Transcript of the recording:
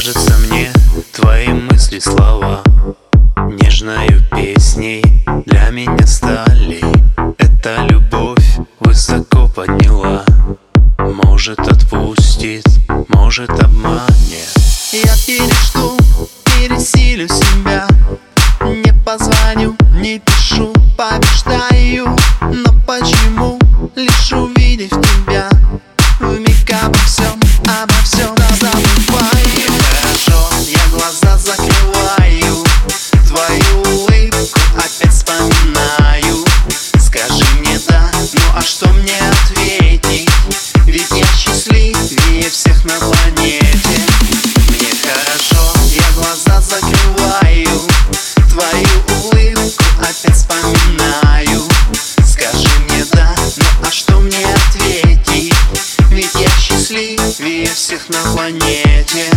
кажется мне твои мысли, слова Нежною песней для меня стали. Эта любовь высоко подняла Может отпустит, может обманет. Я пережду пересилю себя Не позвоню, не пишу, побеждаю Но почему, лишь увидев тебя Вмиг обо всем, обо всем. что мне ответить? Ведь я счастливее всех на планете. Мне хорошо, я глаза закрываю Твою улыбку опять вспоминаю. Скажи мне да, ну а что мне ответить? Ведь я счастливее всех на планете.